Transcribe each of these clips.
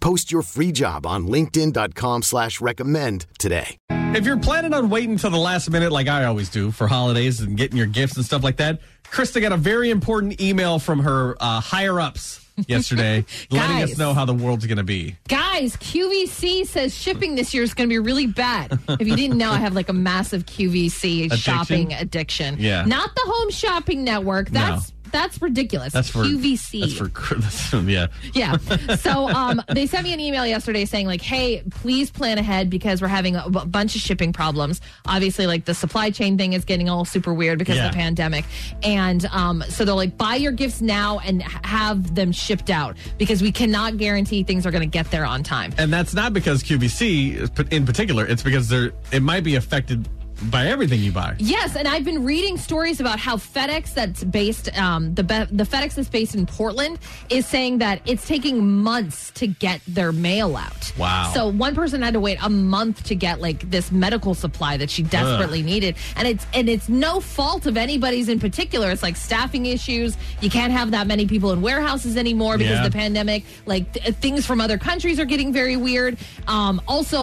Post your free job on linkedin.com slash recommend today. If you're planning on waiting till the last minute, like I always do for holidays and getting your gifts and stuff like that, Krista got a very important email from her uh, higher ups yesterday letting us know how the world's going to be. Guys, QVC says shipping this year is going to be really bad. if you didn't know, I have like a massive QVC Addiction? shopping addiction. Yeah. Not the Home Shopping Network. That's that's ridiculous. That's for QVC. That's for that's, yeah. yeah. So um, they sent me an email yesterday saying like, "Hey, please plan ahead because we're having a b- bunch of shipping problems. Obviously, like the supply chain thing is getting all super weird because Yeah. of the pandemic, and um, so they're like, buy your gifts now and have them shipped out because we cannot guarantee things are going to get there on time." And that's not because QVC in particular. It's because they're it might be affected by everything you buy. Yes, and I've been reading stories about how FedEx, that's based, um, the be- the FedEx that's based in Portland, is saying that it's taking months to get their mail out. Wow. So one person had to wait a month to get like this medical supply that she desperately needed, and it's and it's no fault of anybody's in particular. It's like staffing issues. You can't have that many people in warehouses anymore because Yeah. of the pandemic. Like th- things from other countries are getting very weird. Um, also,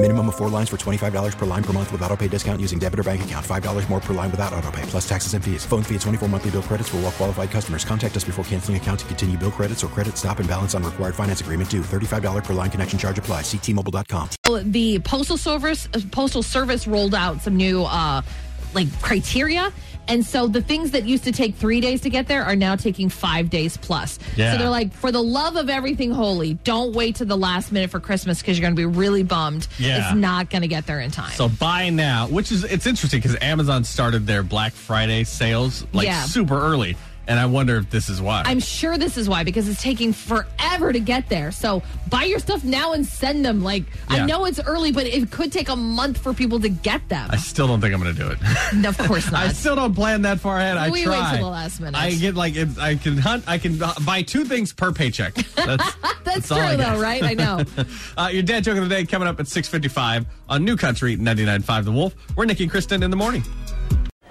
Minimum of four lines for $25 per line per month with auto pay discount using debit or bank account. $5 more per line without auto pay, plus taxes and fees. Phone fee at 24 monthly bill credits for all well qualified customers. Contact us before canceling account to continue bill credits or credit stop and balance on required finance agreement due. $35 per line connection charge apply. Ctmobile.com. the postal service postal service rolled out some new uh like criteria and so the things that used to take three days to get there are now taking five days plus Yeah. so they're like for the love of everything holy don't wait to the last minute for christmas because you're going to be really bummed Yeah. it's not going to get there in time So buy now, which is it's interesting because Amazon started their Black Friday sales like Yeah. super early, and I wonder if this is why. I'm sure this is why because it's taking forever to get there. So buy your stuff now and send them. Like Yeah. I know it's early, but it could take a month for people to get them. I still don't think I'm going to do it. of course not. I still don't plan that far ahead. I We wait try. till the last minute. I get like I can hunt. I can buy two things per paycheck. That's, That's all I true though, right? I know. uh, your dad joke of the day coming up at 6:55 on New Country 99.5 The Wolf. We're Nikki and Kristen in the morning.